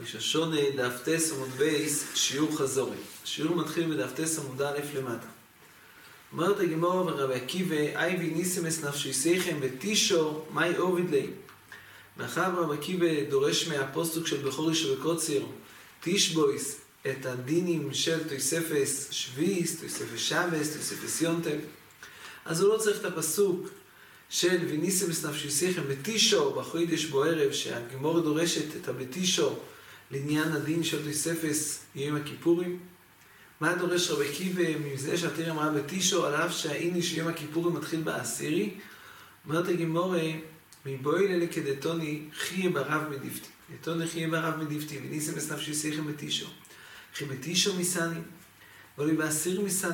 ראש השנה, דף ט' עמוד ב', שיעור חזרה. השיעור מתחיל בדף ט' עמוד א' למטה. אומרת הגמרא ורבי עקיבא, האי ועיניתם את נפשותיכם בתשעה, מאי עביד ליה. מאחר רבי עקיבא דורש מהפסוק של בחריש ובקציר תשבות, את הדינים של תוספת שביעית, תוספת שבת, תוספת יום טוב. אז הוא לא צריך את הפסוק של ועיניתם את נפשותיכם בתשעה, בחודש בערב, שהגמרא דורשת את הבתשעה לעניין הדין של תויספס יום הכיפורים. מה דורש רבי עקיבא מזה שהתיר אמרה בתישו, על אף שהאיני שיום הכיפורים מתחיל בעשירי? אומרת הגמורה, מבואי אלה כדתוני חיה ברב מדיפתי. דתוני חיה ברב מדיפתי, וניסימס נפשי שיחם בתישו. חי בתישו מסני, ואולי בעשיר מסני.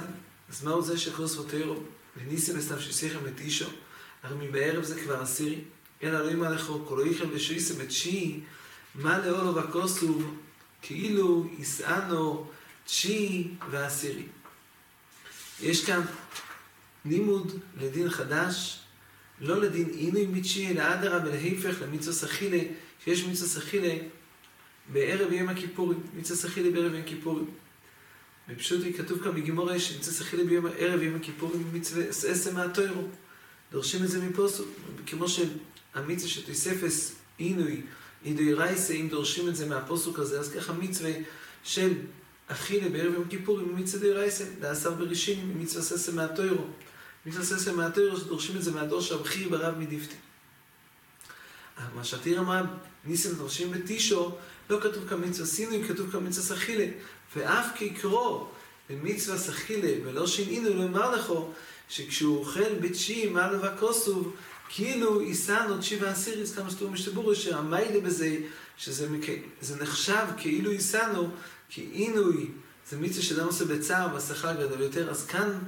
אז מהו זה שקרוס ותוירו? וניסימס נפשי שיחם בתישו. הרי מבערב זה כבר עשירי. אלא לא ימה לכו, כל איכם ושויסם בתשיעי, מה לאולו וכוסו, כאילו יסענו תשיעי ועשירי. יש כאן לימוד לדין חדש, לא לדין עינוי מתשיעי, אלא אדרבה להיפך למצווה סחילה, שיש מצווה סחילה בערב יום הכיפורים, מצווה סחילה בערב יום הכיפורים. בפשוט כתוב כאן בגימורה שמצווה סחילה בערב יום הכיפורים מצווה עשה מהתוירו. דורשים את זה מפוסוק, כמו שהמצווה שתוספס עינוי, עינוי רייסה, אם דורשים את זה מהפוסוק הזה, אז ככה מצווה של אכילה בערב יום כיפורים היא מצווה די רייסה, לעשר בראשין, מצווה ססה מהתוירו. מצווה ססה מהתוירו, שדורשים את זה מהדור שהבחיר ברב מדיפתי. מה שהתיר אמר, ניסים דורשים בתישו, לא כתוב כאן מצווה סינוי, כתוב כאן מצווה סחילה. ואף כקרוא במצווה סחילה, ולא שינינו, לא אמר לכו, שכשהוא אוכל בתשיעי מעל וכוסוב, כאילו יישאנו תשיעי ועשיריס, כמה שתראו משתבורו, שהמיילה בזה, שזה נחשב כאילו יישאנו, כי עינוי זה מצווה שאדם עושה בצער והשכר גדול יותר, אז כאן,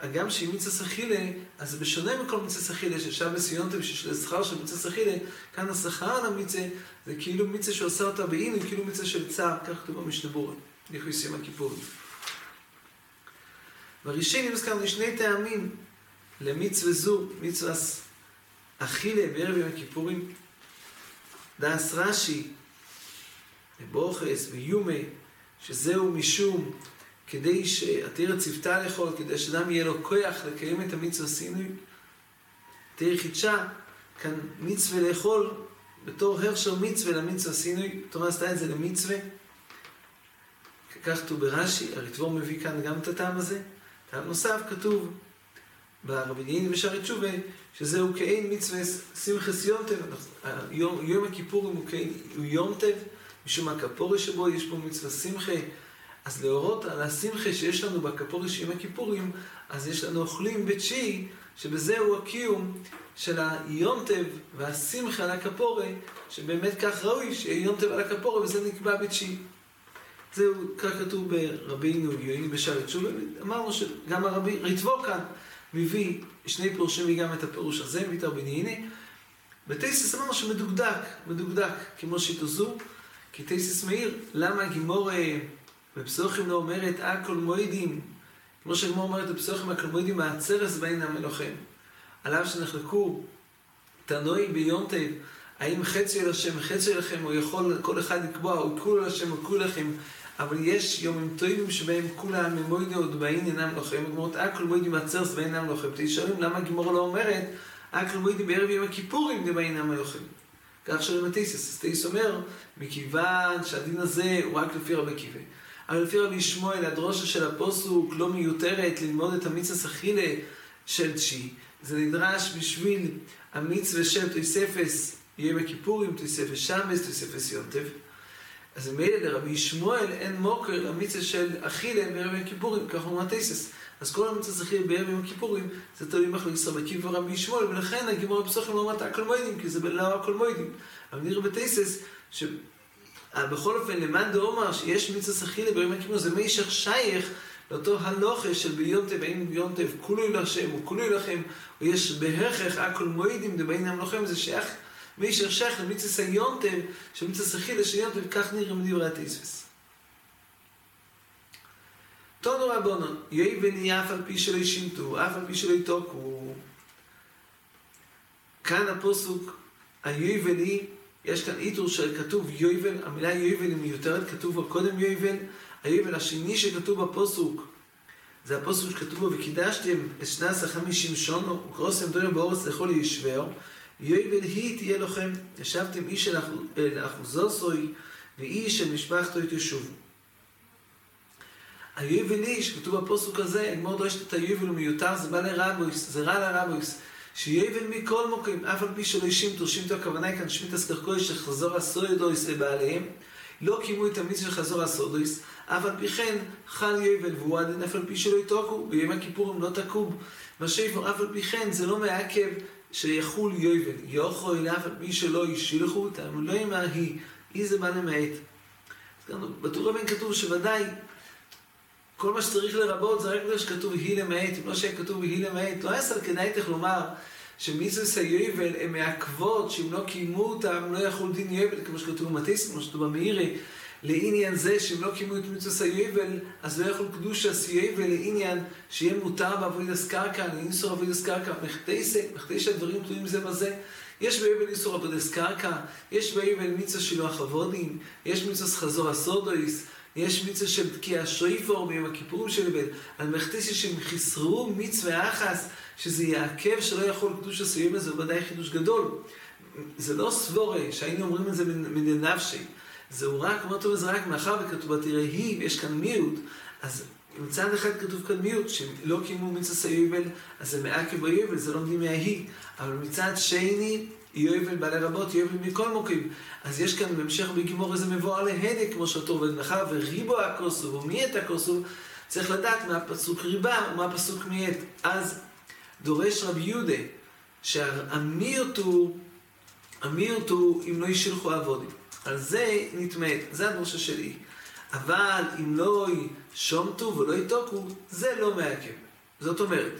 הגם שהיא מצווה סחילה, אז זה בשונה מכל מצווה סחילה, ששם בסיונתם שיש לשכר של מצווה סחילה, כאן השכר על המצווה, זה כאילו מצווה שעושה אותה בעינוי, כאילו מצווה של צער, כך כתוב במשתבורו, נכנסים הכיפורים. בראשונים הזכרנו שני טעמים למצווה זו, מצווה אכילה בערב יום הכיפורים. דאס רש"י, לבוכס ויומה, שזהו משום כדי שעתיר צוותה לאכול, כדי שאדם יהיה לו כוח לקיים את המצווה סינוי. תהיה חידשה, כאן מצווה לאכול בתור הרשר מצווה למצווה סינוי, התורה עשתה את זה למצווה. כך כתוב ברש"י, הריטבור מביא כאן גם את הטעם הזה. טעם נוסף כתוב ברבי דיין בשערי תשובה, שזהו כאין מצווה שמחס יום טב, יום, יום הכיפורים הוא יום טב, משום הכפורי שבו יש בו מצווה שמחה, אז להורות על השמחה שיש לנו בכפורי של יום הכיפורים, אז יש לנו אוכלים בתשיעי, שבזהו הקיום של היום טב והשמחה על הכפורי, שבאמת כך ראוי שיהיה יום טב על הכפורי, וזה נקבע בתשיעי. זהו, כך כתוב ברבינו יויני בשערי תשובה, אמרנו שגם הרבי ריטבו כאן מביא שני פירושים וגם את הפירוש הזה, הרביני הנה. בתייסס אמרנו שמדוקדק, מדוקדק, כמו שתוזו, כי תייסס מאיר, למה גימור בפסוחים לא אומרת אקול מוידים, כמו שגמרא אומרת בפסחים הכל מודים בעצרת דבעינן נמי לכם. עליו שנחלקו תנאי ביום טוב, האם חצי להשם וחצי לכם, או יכול כל אחד לקבוע, או כולו לשם או כולו לכם, אבל יש יומים טובים שבהם כולם מודים דבעינן נמי לכם, וגמרא הכל מודים בעצרת דבעינן נמי לכם. שואלים למה גמרא לא אומרת, הכל מודים בערב יום הכיפורים דבעינן נמי לכם. כך שואלים התוספות, אז תוספות אומר, מכיוון שהדין הזה הוא רק לפי רבי עקיבא. אבל לפי רבי שמואל, הדרושה של הפוסוק לא מיותרת ללמוד את המצווה סחילה של תשי. זה נדרש בשביל המצווה של תויספס יום הכיפורים, תויספס שמס, תויספס יונטב. אז מילא לרבי שמואל אין מוקר למצווה של אכילה בערב יום הכיפורים, כך הוא מטייסס. אז כל המצווה של אכילה בערב יום הכיפורים, זה תלוי מחלוקת עקיבא ורבי שמואל, ולכן הגימור בפסוחים לא אמרת הכל מוידים, כי זה הכל מוידים. אבל נראה בטייסס, שבכל אופן, למאן דאמר שיש מצווה של אכילה בערב יום הכיפורים, זה מישך שייך לאותו הלוכה של ביום טב, האם ביום טב כולו לכם, או כולו לכם, או יש בהכרח הכל מוידים דבעינם לוחם, זה שייך מי שייך למצווה סיונטב, שמצווה סחילה שיונטב, כך נראה מדברי התספס. תונו רבונון, יהי ונהיה אף על פי שלא ישימתו, אף על פי שלא יתוקו. כאן הפוסוק, היובל היא, יש כאן איתור שכתוב יובל, המילה יובל היא מיותרת, כתוב קודם יובל, היובל השני שכתוב בפוסוק, זה הפוסוק שכתוב בו, וקידשתם את שנס החמישים שונו, וקרוסם דויר באורץ לכל ישבר, יובל היא תהיה לכם, ישבתם איש אל אחוזוסוי, ואיש אל משפחתו תשובו. היובלי שכתוב בפוסוק הזה, הגמור דורשת את היובל הוא מיותר, זה בא לרבויס, זה רע לרבויס. שיובל מכל מוקים, אף על פי שלא ישימתו, שימתו הכוונה היא כאן שמיטס קרקוי שחזור הסוידויס לבעליהם, לא קיימו את המצווה של חזור הסודויס, אף על פי כן חל יובל והוא עדין אף על פי שלא יתוקו, ביום הכיפורים לא תקוב. בשיפור אף על פי כן זה לא מעכב שיחול יובל, יוכל אף על פי שלא ישילחו אותם, לא ימה היא, היא זה בא למעט. בטור רבן כתוב שוודאי כל מה שצריך לרבות זה רק בגלל שכתוב היא למעט, אם לא שיהיה כתוב היא למעט, לא היה סל כדאי לך לומר שמיזוס היובל הן מעכבות, שאם לא קיימו אותם לא יכול דין יובל, כמו שכתוב במטיס, כמו שכתוב במאירי, לעניין זה שאם לא קיימו את מיזוס היובל, אז לא יכול קדוש יובל. לעניין שיהיה מותר בעבודת קרקע, לאינסור עבודת קרקע, מחתיסה, מחתיסה הדברים תלויים זה בזה. יש ביובל איסור עבודת קרקע, יש ביובל מיצה שילוח אבודים, יש מיצה חזור הסודויס, יש מצווה של תקיע שויפור ביום הכיפורים של בן, על מחתיסי שהם חיסרו מצווה אחס, שזה יעכב שלא יכול קדוש הסיום הזה, הוא ודאי חידוש גדול. זה לא סבורי, שהיינו אומרים את זה מדנפשי. זהו רק, אומר טוב, זה רק מאחר וכתוב בתראה היא, ויש כאן מיעוט, אז מצד אחד כתוב כאן מיעוט, שלא קיימו מצווה סיובל, אז זה מעכב ביובל, זה לא לומדים מההיא. אבל מצד שני, יובל בעלי רבות, יובל מכל מוקים. אז יש כאן בהמשך בגימור איזה מבואר להדק, כמו שאותו עובד מאחר וריבו הכוסוב ומי את הכוסוב, צריך לדעת מה הפסוק ריבה ומה הפסוק מיעט. אז דורש רבי יהודה שהמיעוט הוא, המיעוט הוא אם לא ישלחו עבודים. על זה נתמד, זה הדרושה שלי. אבל אם לא שומטו ולא יתוקו, זה לא מעכב. זאת אומרת,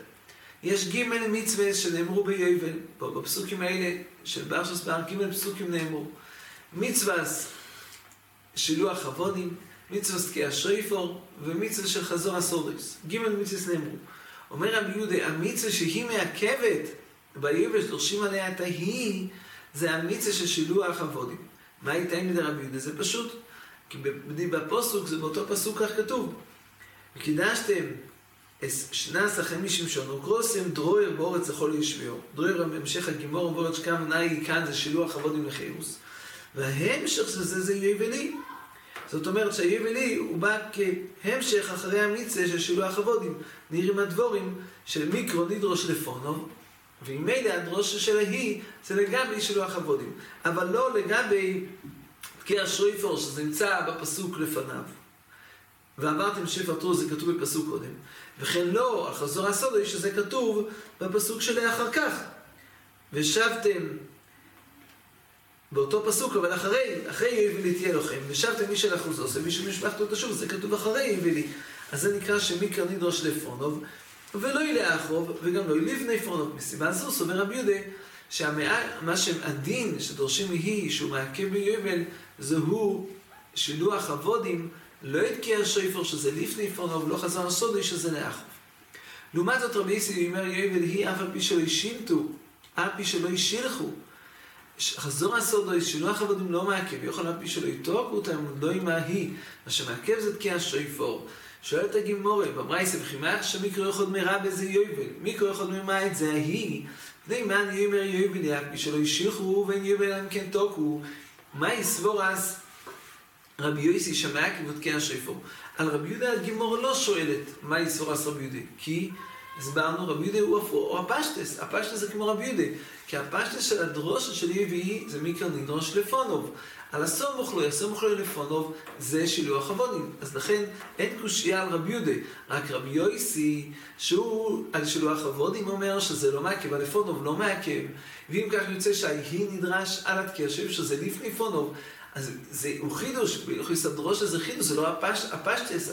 יש ג' מצווה שנאמרו ביובל, בפסוקים האלה של ברשס בר, ג' פסוקים נאמרו. מצווה שילוח אבונים, מצווה תקיע שריפור, ומצווה של חזור הסוריס. ג' מצווה נאמרו. אומר רבי יהודה, המצווה שהיא מעכבת ביובל שדורשים עליה את ההיא, זה המצווה של שילוח אבונים. מה הייתה עם רבי יהודה? זה פשוט, כי בפוסוק זה באותו פסוק כך כתוב. וקידשתם es שnas achem משמשון, וקרוסם דרויר באורץ לכל ישביעו. דרויר בהמשך הגימור באורץ שקם נאי כאן זה שילוח עבודים לחירוס. וההמשך של זה זה יבלי. זאת אומרת שהיבלי הוא בא כהמשך אחרי המיצה של שילוח עבודים. נראים הדבורים של מיקרו נדרוש לפונו, וממילא הדרוש של ההיא זה לגבי שילוח עבודים. אבל לא לגבי תקיע שרויפור שזה נמצא בפסוק לפניו. ועברתם שפע טרו, זה כתוב בפסוק קודם. וכן לא, החזור הסודוי, שזה כתוב בפסוק שלאחר כך. ושבתם באותו פסוק, אבל אחרי, אחרי יבילי תהיה לכם, ושבתם איש אל אחוזו, זה מישהו משפחתו תשוב, זה כתוב אחרי יבילי. אז זה נקרא שמיקרא נדרוש לפונוב, ולא לאחרוב, וגם לא לבני פונוב. מסיבה זו, סובר רבי יהודה, שמה שהדין שדורשים היא, שהוא מעכב ביובל, זהו שילוח אבודים לא התקיע שויפור שזה לפני פונוב, לא חזר הסודי שזה לאחרוב. לעומת זאת רבי יסי אומר יובל היא אף על פי שלא ישימתו, אף פי שלא ישילחו. חזור הסודו, שילוח עבודים לא מעכב, יוכל אף פי שלא יתוקו אותם, לא ימה היא. מה שמעכב זה תקיע שויפור. שואלת הגימורי, במרייסה, וכי מה שמיקרו יכול מרע בזה יובל? מיקרו יכול ממה את זה ההיא? פני מה אני אומר יובל, אף פי שלא ישיחו, ואין יובל אם כן תוקו. מה יסבור אז רבי יויסי שמע כבודקי השיפור. על רבי יהודה הגימור לא שואלת מה יסבור אז רבי יהודה, כי הסברנו רבי יהודה הוא הוא הפשטס, הפשטס זה כמו רבי יהודה, כי הפשטס של הדרוש של יביאי זה מיקר נדרוש לפונוב. על הסומוך לא, הסומוך לא לפונוב זה שילוח עבודים. אז לכן אין קושייה על רבי יהודה, רק רבי יויסי שהוא על שילוח עבודים אומר שזה לא מעכב, על לפונוב לא מעכב, ואם כך יוצא שהיא נדרש על התקשב שזה לפני פונוב. אז זה, הוא חידוש, בהלכות הדרוש הזה חידוש, זה לא הפש, הפשטס.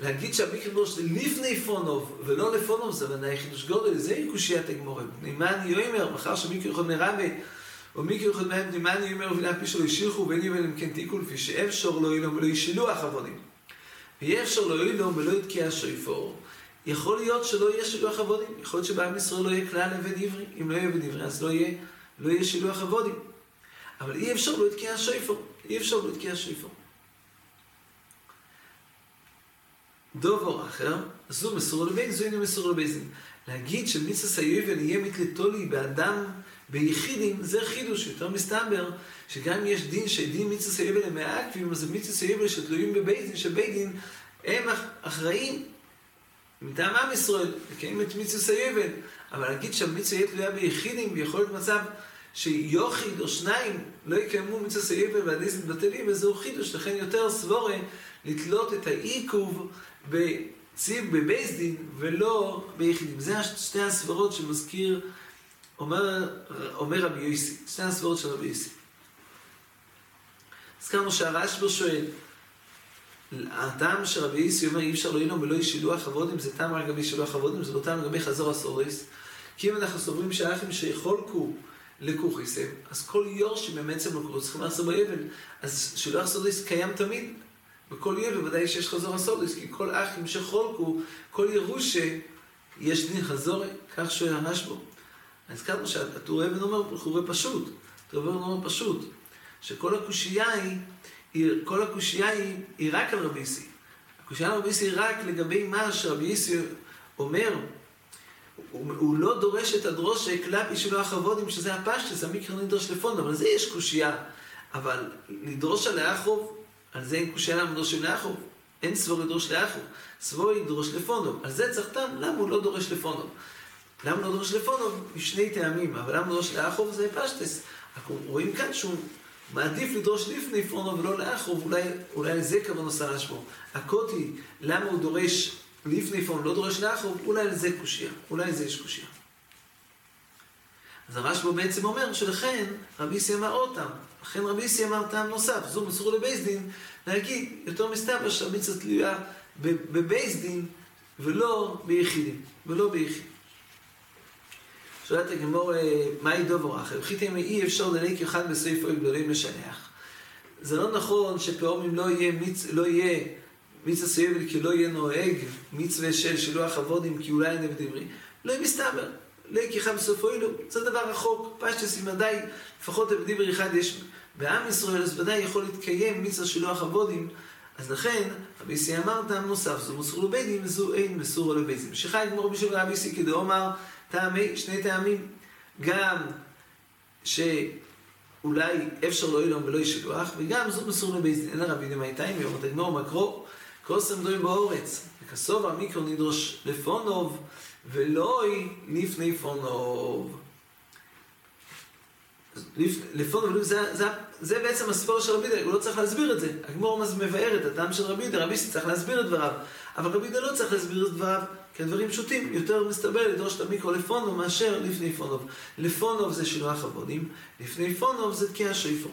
להגיד שהמיקרו דרוש זה לפני פונוב ולא לפונוב זה ודאי חידוש גודל, זה קושיית הגמורה. מה אני אומר, מחר שמיקרו יכול מרבה, או מיקרו יכול מרבה, מה אני אומר, ובינה פי שלו ישילחו, ואין יאמר אם כן תיקו לפי שאפשר לא ילום ולא ישילוח עבודים. ויהיה אפשר לא לו ולא יתקיע שויפור. יכול להיות שלא יהיה שילוח עבודים, יכול להיות שבעם ישראל לא יהיה כלל עבד עברי, אם לא יהיה עבד עברי אז לא יהיה, לא יהיה שילוח עבודים. אבל אי אפשר לא יתקיע שויפור, אי אפשר יתקיע שויפור. דובר אחר, זו מסור לבית, זו אינו מסור לבייזין. להגיד שמיצס היובל יהיה מתלתולי באדם ביחידים, זה חידוש, יותר מסתבר, שגם אם יש דין שדין מיצס היובל הם מעכבים, אז מיצס היובל שתלויים בבייזין, שביידין הם אחראים מטעם עם ישראל, לקיים את מיצס היובל, אבל להגיד שהמיצס יהיה תלויה ביחידים, ויכול להיות מצב שיוחיד או שניים לא יקיימו מיצס היובל והדיסט בטלים, וזהו חידוש, לכן יותר סבורה לתלות את העיכוב בציב בבייסדין ולא ביחידים. זה שתי הסברות שמזכיר, אומר, אומר רבי יוסי, שתי הסברות של רבי יוסי. הזכרנו שהרשב"א שואל, הטעם שרבי יוסי אומר אי אפשר לא ינום ולא ישילוח עבודים, זה טעם רק לגבי שילוח עבודים, זה לא טעם לגבי חזור הסוריס. כי אם אנחנו סוברים שהאחים שיחולקו לכוכיסם, אז כל יורשים הם בעצם לקוחו צריכים לעשות באבן, אז שילוח סוריס קיים תמיד. בכל יהיה בוודאי שיש חזור הסודוס, כי כל אחים שחולקו, כל ירושה, יש דין חזורי, כך שואל הרשב"א. אז כמה שהטור אבן אומר, חורה פשוט, טור אבן אומר פשוט, שכל הקושייה היא, כל הקושייה היא, היא רק על רבי יסי. הקושייה על רבי יסי היא רק לגבי מה שרבי יסי אומר, הוא, הוא לא דורש את הדרוש קלפי שלו החבודים, שזה הפשטס, המקרא נדרש לפונד, אבל זה יש קושייה. אבל לדרוש על האחוב, על זה אין קושייה למה דורשים לאחור. אין סבור ידרוש לאחור. סבור ידרוש לפונוב. על זה צריך טעם, למה הוא לא דורש לפונוב? למה לא דורש לפונוב? משני טעמים. אבל למה דורש לאחור זה פשטס. אנחנו רואים כאן שהוא מעדיף לדרוש לפני פונוב ולא ואולי אולי לזה כוון עושה רשב"א. הקוטי, למה הוא דורש לפני פונוב, לא דורש לאחור, אולי לזה קושייה. אולי לזה יש קושייה. אז הרשב"א בעצם אומר שלכן רבי יסי אמר עוד טעם. לכן רבי יסי אמר טעם נוסף, זו מסור לבייס דין, להגיד יותר מסתבר שהמצווה תלויה בבייס דין ולא ביחידים, ולא ביחידים. שואלת הגמור, מהי דובר אחר? וחיתם אי אפשר לליק אחד אוי גדולים לשנח. זה לא נכון שפעמים לא יהיה מיץ, לא יהיה מצווה סייבל כי לא יהיה נוהג מצווה של שילוח אבודים כי אולי נבד עברי. לא יהיה מסתבר. לקיחה בסופו אילו, זה דבר רחוק, פשטס אם ודאי, לפחות בדיבר אחד יש בעם ישראל, אז ודאי יכול להתקיים מצווה שילוח אבודים, אז לכן, רבי סי אמר טעם נוסף, זו מסור לבית דין וזו אין מסור לבית דין. שחי גמור בשביל רבי סי כדאמר, טעמי, שני טעמים, גם שאולי אפשר לא ילום ולא ישלוח, וגם זו מסור לבית דין. אין לרבי דין מהייתיים, יאמר תגמור מקרו, קוסם דוי באורץ, וכסוב המיקרו נדרוש לפונוב, ולוי לפני פונוב. לפונוב, זה, זה, זה בעצם הספור של רבי יהודה, הוא לא צריך להסביר את זה. הגמור מבאר את הטעם של רבי יהודה, רבי צריך להסביר את דבריו. אבל רבי יהודה לא צריך להסביר את דבריו, כי הדברים פשוטים, יותר מסתבר לדרוש את המיקרו לפונוב מאשר לפני פונוב. לפונוב זה שילוח עבודים, לפני פונוב זה תקיע שויפו.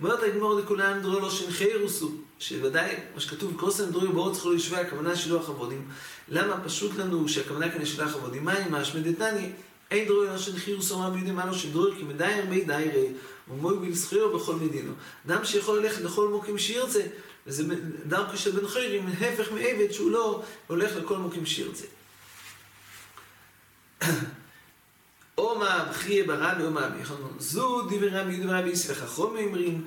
אומרת הגמור לכולם דרו לא שנחי רוסו, שוודאי, מה שכתוב, קוסם דרו באורץ חולו ישווה, הכוונה שילוח עבודים. למה פשוט לנו שהכוונה כאן לשילוח עבודים? מה עם השמדתני? אין דרו לא שנחי רוסו מה בידי מה לא שדרו, כי מדייר בי דיירי, ומוי ביל זכירו בכל מדינו. אדם שיכול ללכת לכל מוקים שירצה, וזה דרכו של בן חיירים, ההפך מעבד שהוא לא הולך לכל מוקים שירצה. בחייה ברבי או מה ביכולנו. זו דברי רבי יהודה ורבי יוסי וחכום אומרים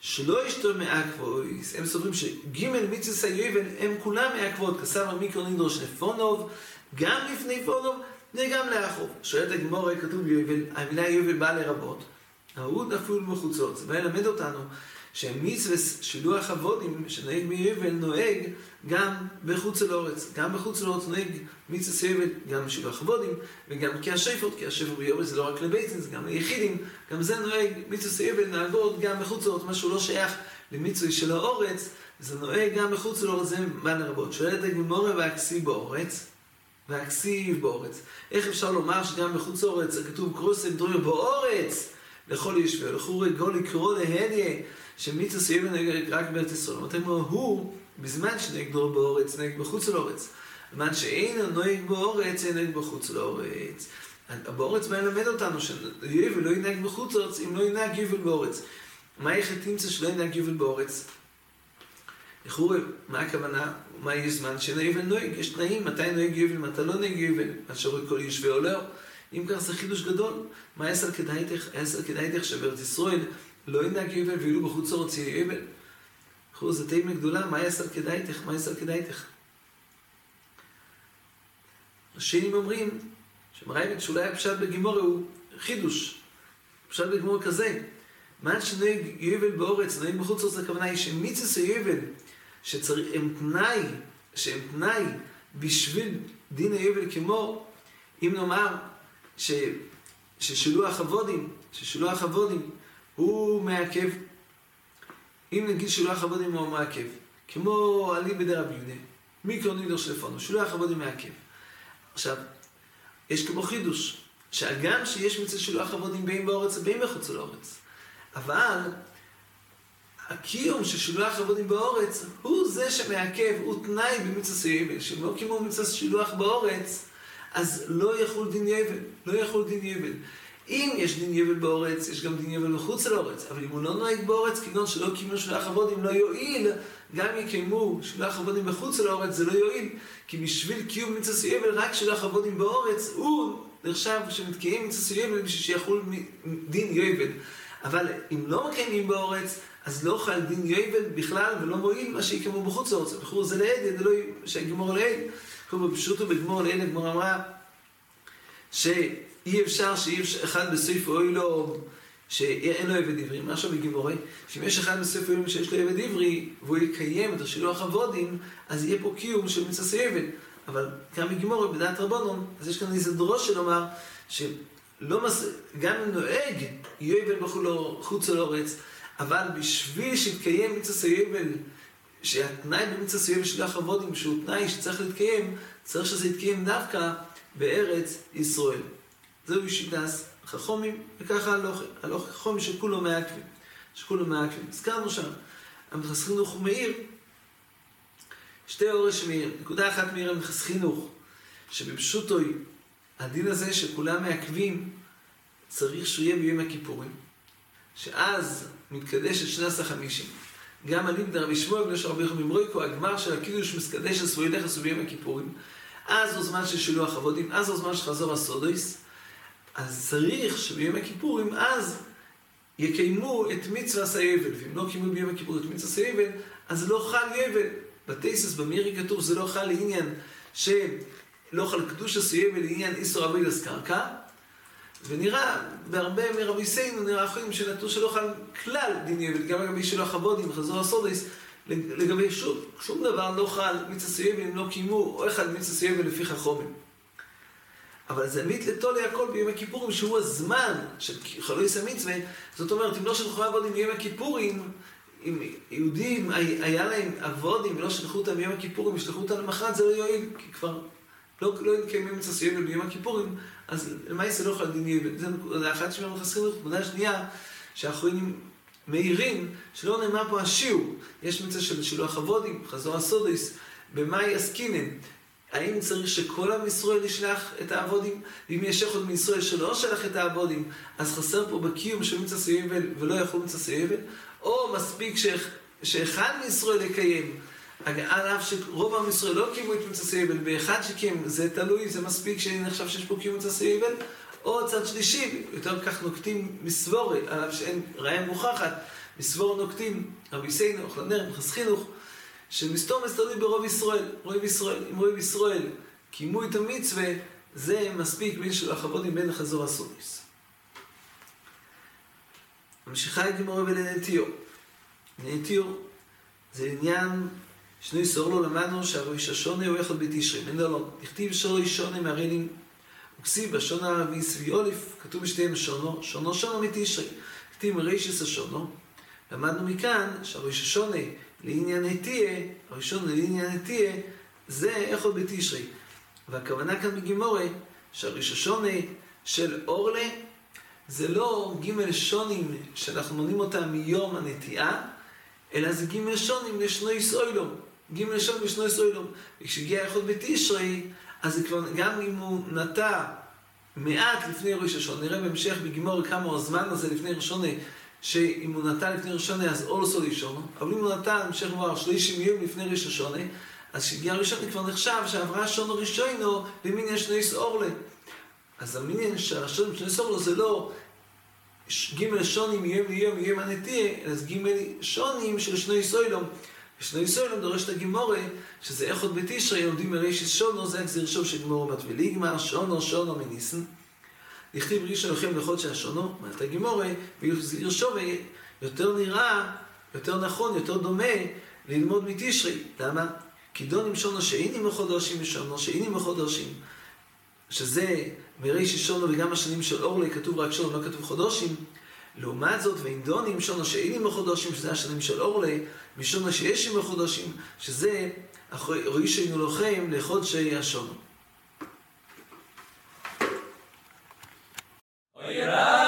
שלא ישתו מעכבויס. הם סוברים שגימל מיצוס היובל הם כולם מעכבות. כסר המיקרו נדרוש לפונוב, גם לפני פונוב וגם לאחור. שואלת הגמור כתוב יובל, המילה יובל באה לרבות. ההוא אפילו מחוצות. זה בא ללמד אותנו שהמצווה שילוח אבודים שנוהג מיובל נוהג גם בחוץ לאורץ. גם בחוץ לאורץ נוהג מצווה סייבל גם בשילוח אבודים וגם כי השפות, כי השפות ביובל זה לא רק לבייטין, זה גם ליחידים. גם זה נוהג מצווה סייבל נהגות גם בחוץ לאורץ, משהו לא שייך למצווה של האורץ, זה נוהג גם בחוץ לאורץ, זה בא לרבות. שואלת הגמורה והכסיב באורץ, והכסיב באורץ. איך אפשר לומר שגם בחוץ לאורץ כתוב קרוסם דרור באורץ? לכל ישווה, לכו רגול לקרוא להדיה, שמיצוס סייבן נגד רק בארץ ישראל. אמרתם לו, הוא, בזמן שנהג דור באורץ, נהג בחוץ לאורץ. בזמן שאין נוהג באורץ, נהג בחוץ לאורץ. באורץ בא ללמד אותנו שיבל לא ינהג בחוץ לאורץ, אם לא ינהג יבל באורץ. מה איך תמצא שלא ינהג יבל באורץ? לכו, מה הכוונה? מה יש זמן שאין יובל נוהג? יש תנאים, מתי נוהג יובל, מתי לא נוהג יובל, מה שרואה כל יושבי עולר. אם כך זה חידוש גדול, מה יעשה כדאיתך? יעשה כדאיתך שבארץ ישראל לא ינהג יובל ואילו בחוץ לארץ יהיה יובל. קחו זה תימה גדולה, מה יעשה כדאיתך? מה יעשה כדאיתך? השנים אומרים שמרייבד שאולי הפשט בגימורי הוא חידוש. פשט בגימורי כזה. מה שנוהג יובל באורץ, נוהג בחוץ לארץ, הכוונה היא שמיצוס היובל, שהם תנאי, שהם תנאי בשביל דין היובל כמו, אם נאמר, ש, ששילוח אבודים, ששילוח אבודים הוא מעכב. אם נגיד שילוח אבודים הוא מעכב, כמו עלי בדי רבי יהודה, מיקרו ניגר שלפונו, שילוח אבודים מעכב. עכשיו, יש כמו חידוש, שהגם שיש מצווה שילוח אבודים באים באורץ ובאים בחוץ לאורץ, אבל הקיום של שילוח אבודים באורץ הוא זה שמעכב, הוא תנאי במצווה סייבל, שאם לא קימו מצווה שילוח באורץ, אז לא יחול דין יבל, לא יחול דין יבל. אם יש דין יבל באורץ, יש גם דין יבל מחוץ לאורץ, אבל אם הוא לא נוהג באורץ, כגון שלא קימו שילוח אבודים, לא יועיל, גם יקיימו שילוח אבודים מחוץ לאורץ, זה לא יועיל, כי בשביל קיום מצווה יבל, רק שילוח אבודים באורץ, הוא נחשב שמתקיים מצווה יבל בשביל שיחול דין יבל. אבל אם לא מקיימים באורץ, אז לא חל דין יבל בכלל, ולא מועיל מה שיקיימו בחוץ לאורץ. בחור זה לעד, זה לא שיגמור לעד. כלומר, פשוט הוא בגמור לעד, הגמור אמרה, שאי אפשר שאי אפשר אחד בסעיף אוי לו, שאין לו עבד עברי, משהו בגימורי, שאם יש אחד בסעיף אוי שיש לו עבד עברי, והוא יקיים את השילוח אבודים, אז יהיה פה קיום של מצווה עבד. אבל גם בגימורי, בדעת רבונון, אז יש כאן איזה דרוש שנאמר, שלא מס... גם אם נוהג, יהיה עבד בחוץ לאורץ, אבל בשביל שיתקיים מצווה יבל, שהתנאי יבל של אבודים, שהוא תנאי שצריך להתקיים, צריך שזה יתקיים דווקא בארץ ישראל. זהו שיטס חכומים, וככה הלוך, חכומים שכולו מעכבים. שכולו מעכבים. הזכרנו שם, המכס חינוך מאיר, שתי אורש מאיר, נקודה אחת מאיר המכס חינוך, שבפשוטוי, הדין הזה שכולם מעכבים, צריך שהוא יהיה ביום הכיפורים. שאז מתקדש את שני עשר חמישים. גם הלימד רבי שמואל בני שרבי יחום ממרויקו, הגמר של הקידוש מסקדש עשוי נכס וביום הכיפורים. אז הוא זמן של שילוח עבודים, אז הוא זמן של חזור הסודויס. אז צריך שביום הכיפורים, אז יקיימו את מצוות היובל. ואם לא קיימו ביום הכיפור את מצוות היובל, אז לא חל יובל. בתוספות במאירי כתוב שזה לא חל לעניין שלא חל קדושת היובל לעניין איסור עבודת קרקע. ונראה, בהרבה מרבותינו נראה אחרים שנקטו שלא חל כלל דין יובל, גם לגבי שילוח עבדים, חזרת השדות, לגבי שוב, שום דבר לא חל מצוות היובל אם לא קיימו, או אחד ממצוות היובל לפי חכמים. אבל זה מית לתולי הכל ביום הכיפורים, שהוא הזמן של חלויס המצווה, זאת אומרת, אם לא שלחו עבודים ביום הכיפורים, אם יהודים היה להם עבודים ולא שלחו אותם ביום הכיפורים, ישלחו אותם למחרת, זה לא יועיל, כי כבר לא, לא יקיימים מצווה סייבל ביום הכיפורים, אז למעשה לא יכול דין יבל. זה אחת שמר מחסכים לך. נקודה שנייה, שהאחרונים מעירים שלא נאמר פה השיעור. יש מצווה של שילוח אבודים, חזור הסודוס, במאי עסקינן. האם צריך שכל עם ישראל ישלח את העבדים? ואם יש אחד מישראל שלא שלח את העבדים, אז חסר פה בקיום של מצוות היובל ולא יחול מצוות היובל? או מספיק שאחד מישראל יקיים על אף שרוב עם ישראל לא קיימו את מצוות היובל, באחד שקיים, זה תלוי, זה מספיק שנחשב שיש פה קיום מצוות היובל, או צד שלישי, יותר כך נוקטים מסברה, על אף שאין ראיה מוכחת, מסבור נוקטים, רבי סיינו, אוכלנר, מחס חינוך, שמסתומס תלוי ברוב ישראל, רוב ישראל, אם רוב ישראל קיימו את המצווה, זה מספיק בין של החבודים בין לחזור הסודיס. ממשיכה את גמורה ולנטיו. נטיו זה עניין שני סורלו למדנו שהראש השונה הוא בתשרי. אין לו, נכתיב שורי שונה מהרינים, וכסיב בשון הערבי סבי אוליף, כתוב בשתיהם שונו, שונו שונו מתשרי. כתיב מרישס השונו. למדנו מכאן שהראש השונה לעניין נטיה, הראשון לעניין נטיה, זה אחד בתשרי. והכוונה כאן בגימורי, שהראש השונה של אורלה, זה לא ג' שונים שאנחנו מונים אותם מיום הנטיעה, אלא זה ג' שונים לשנוי סוילום. ג' לשון בשנו יסוילום. וכשהגיע יכול בתשרי, אז זה כבר, גם אם הוא נטע מעט לפני ראש השונה, נראה בהמשך בגמור כמה הזמן הזה לפני ראשונה, שאם הוא נטע לפני ראשונה אז אולסו לישונו, אבל אם הוא נטע, המשך כבר 30 יום לפני ראש השונה, אז שהגיע הראשון כבר נחשב שעברה שונו ראשונו במיניה שניס אורלה. אז המיניה שהראשון שניס אורלה זה לא ג' שונים יום ליום יום הנטיה, אלא זה ג' שונים של שני סוילום. ושני סוילום דורש את הגימורה, שזה איך עוד בתשרי, לומדים מרישיס שונו, זה הגזיר שוב של גימורה מטוויליגמר, שונו שונו מניסן. לכתיב ראשון לכם לחוד שהשונו, אומרת הגימורה, ויחזיר שווה, יותר נראה, יותר נכון, יותר דומה, ללמוד מתשרי. למה? כי דונים שונו שאינים מחודשים ושונו שאינים מחודשים. שזה מריש שונו וגם השנים של אורלי כתוב רק שונו, לא כתוב חודשים. לעומת זאת, ואין דונים שונו שאינים מחודשים, שזה השנים של אורלי, משונו שיש עם מחודשים, שזה אחרי ראשינו לוחם לחודשי השונו. Right.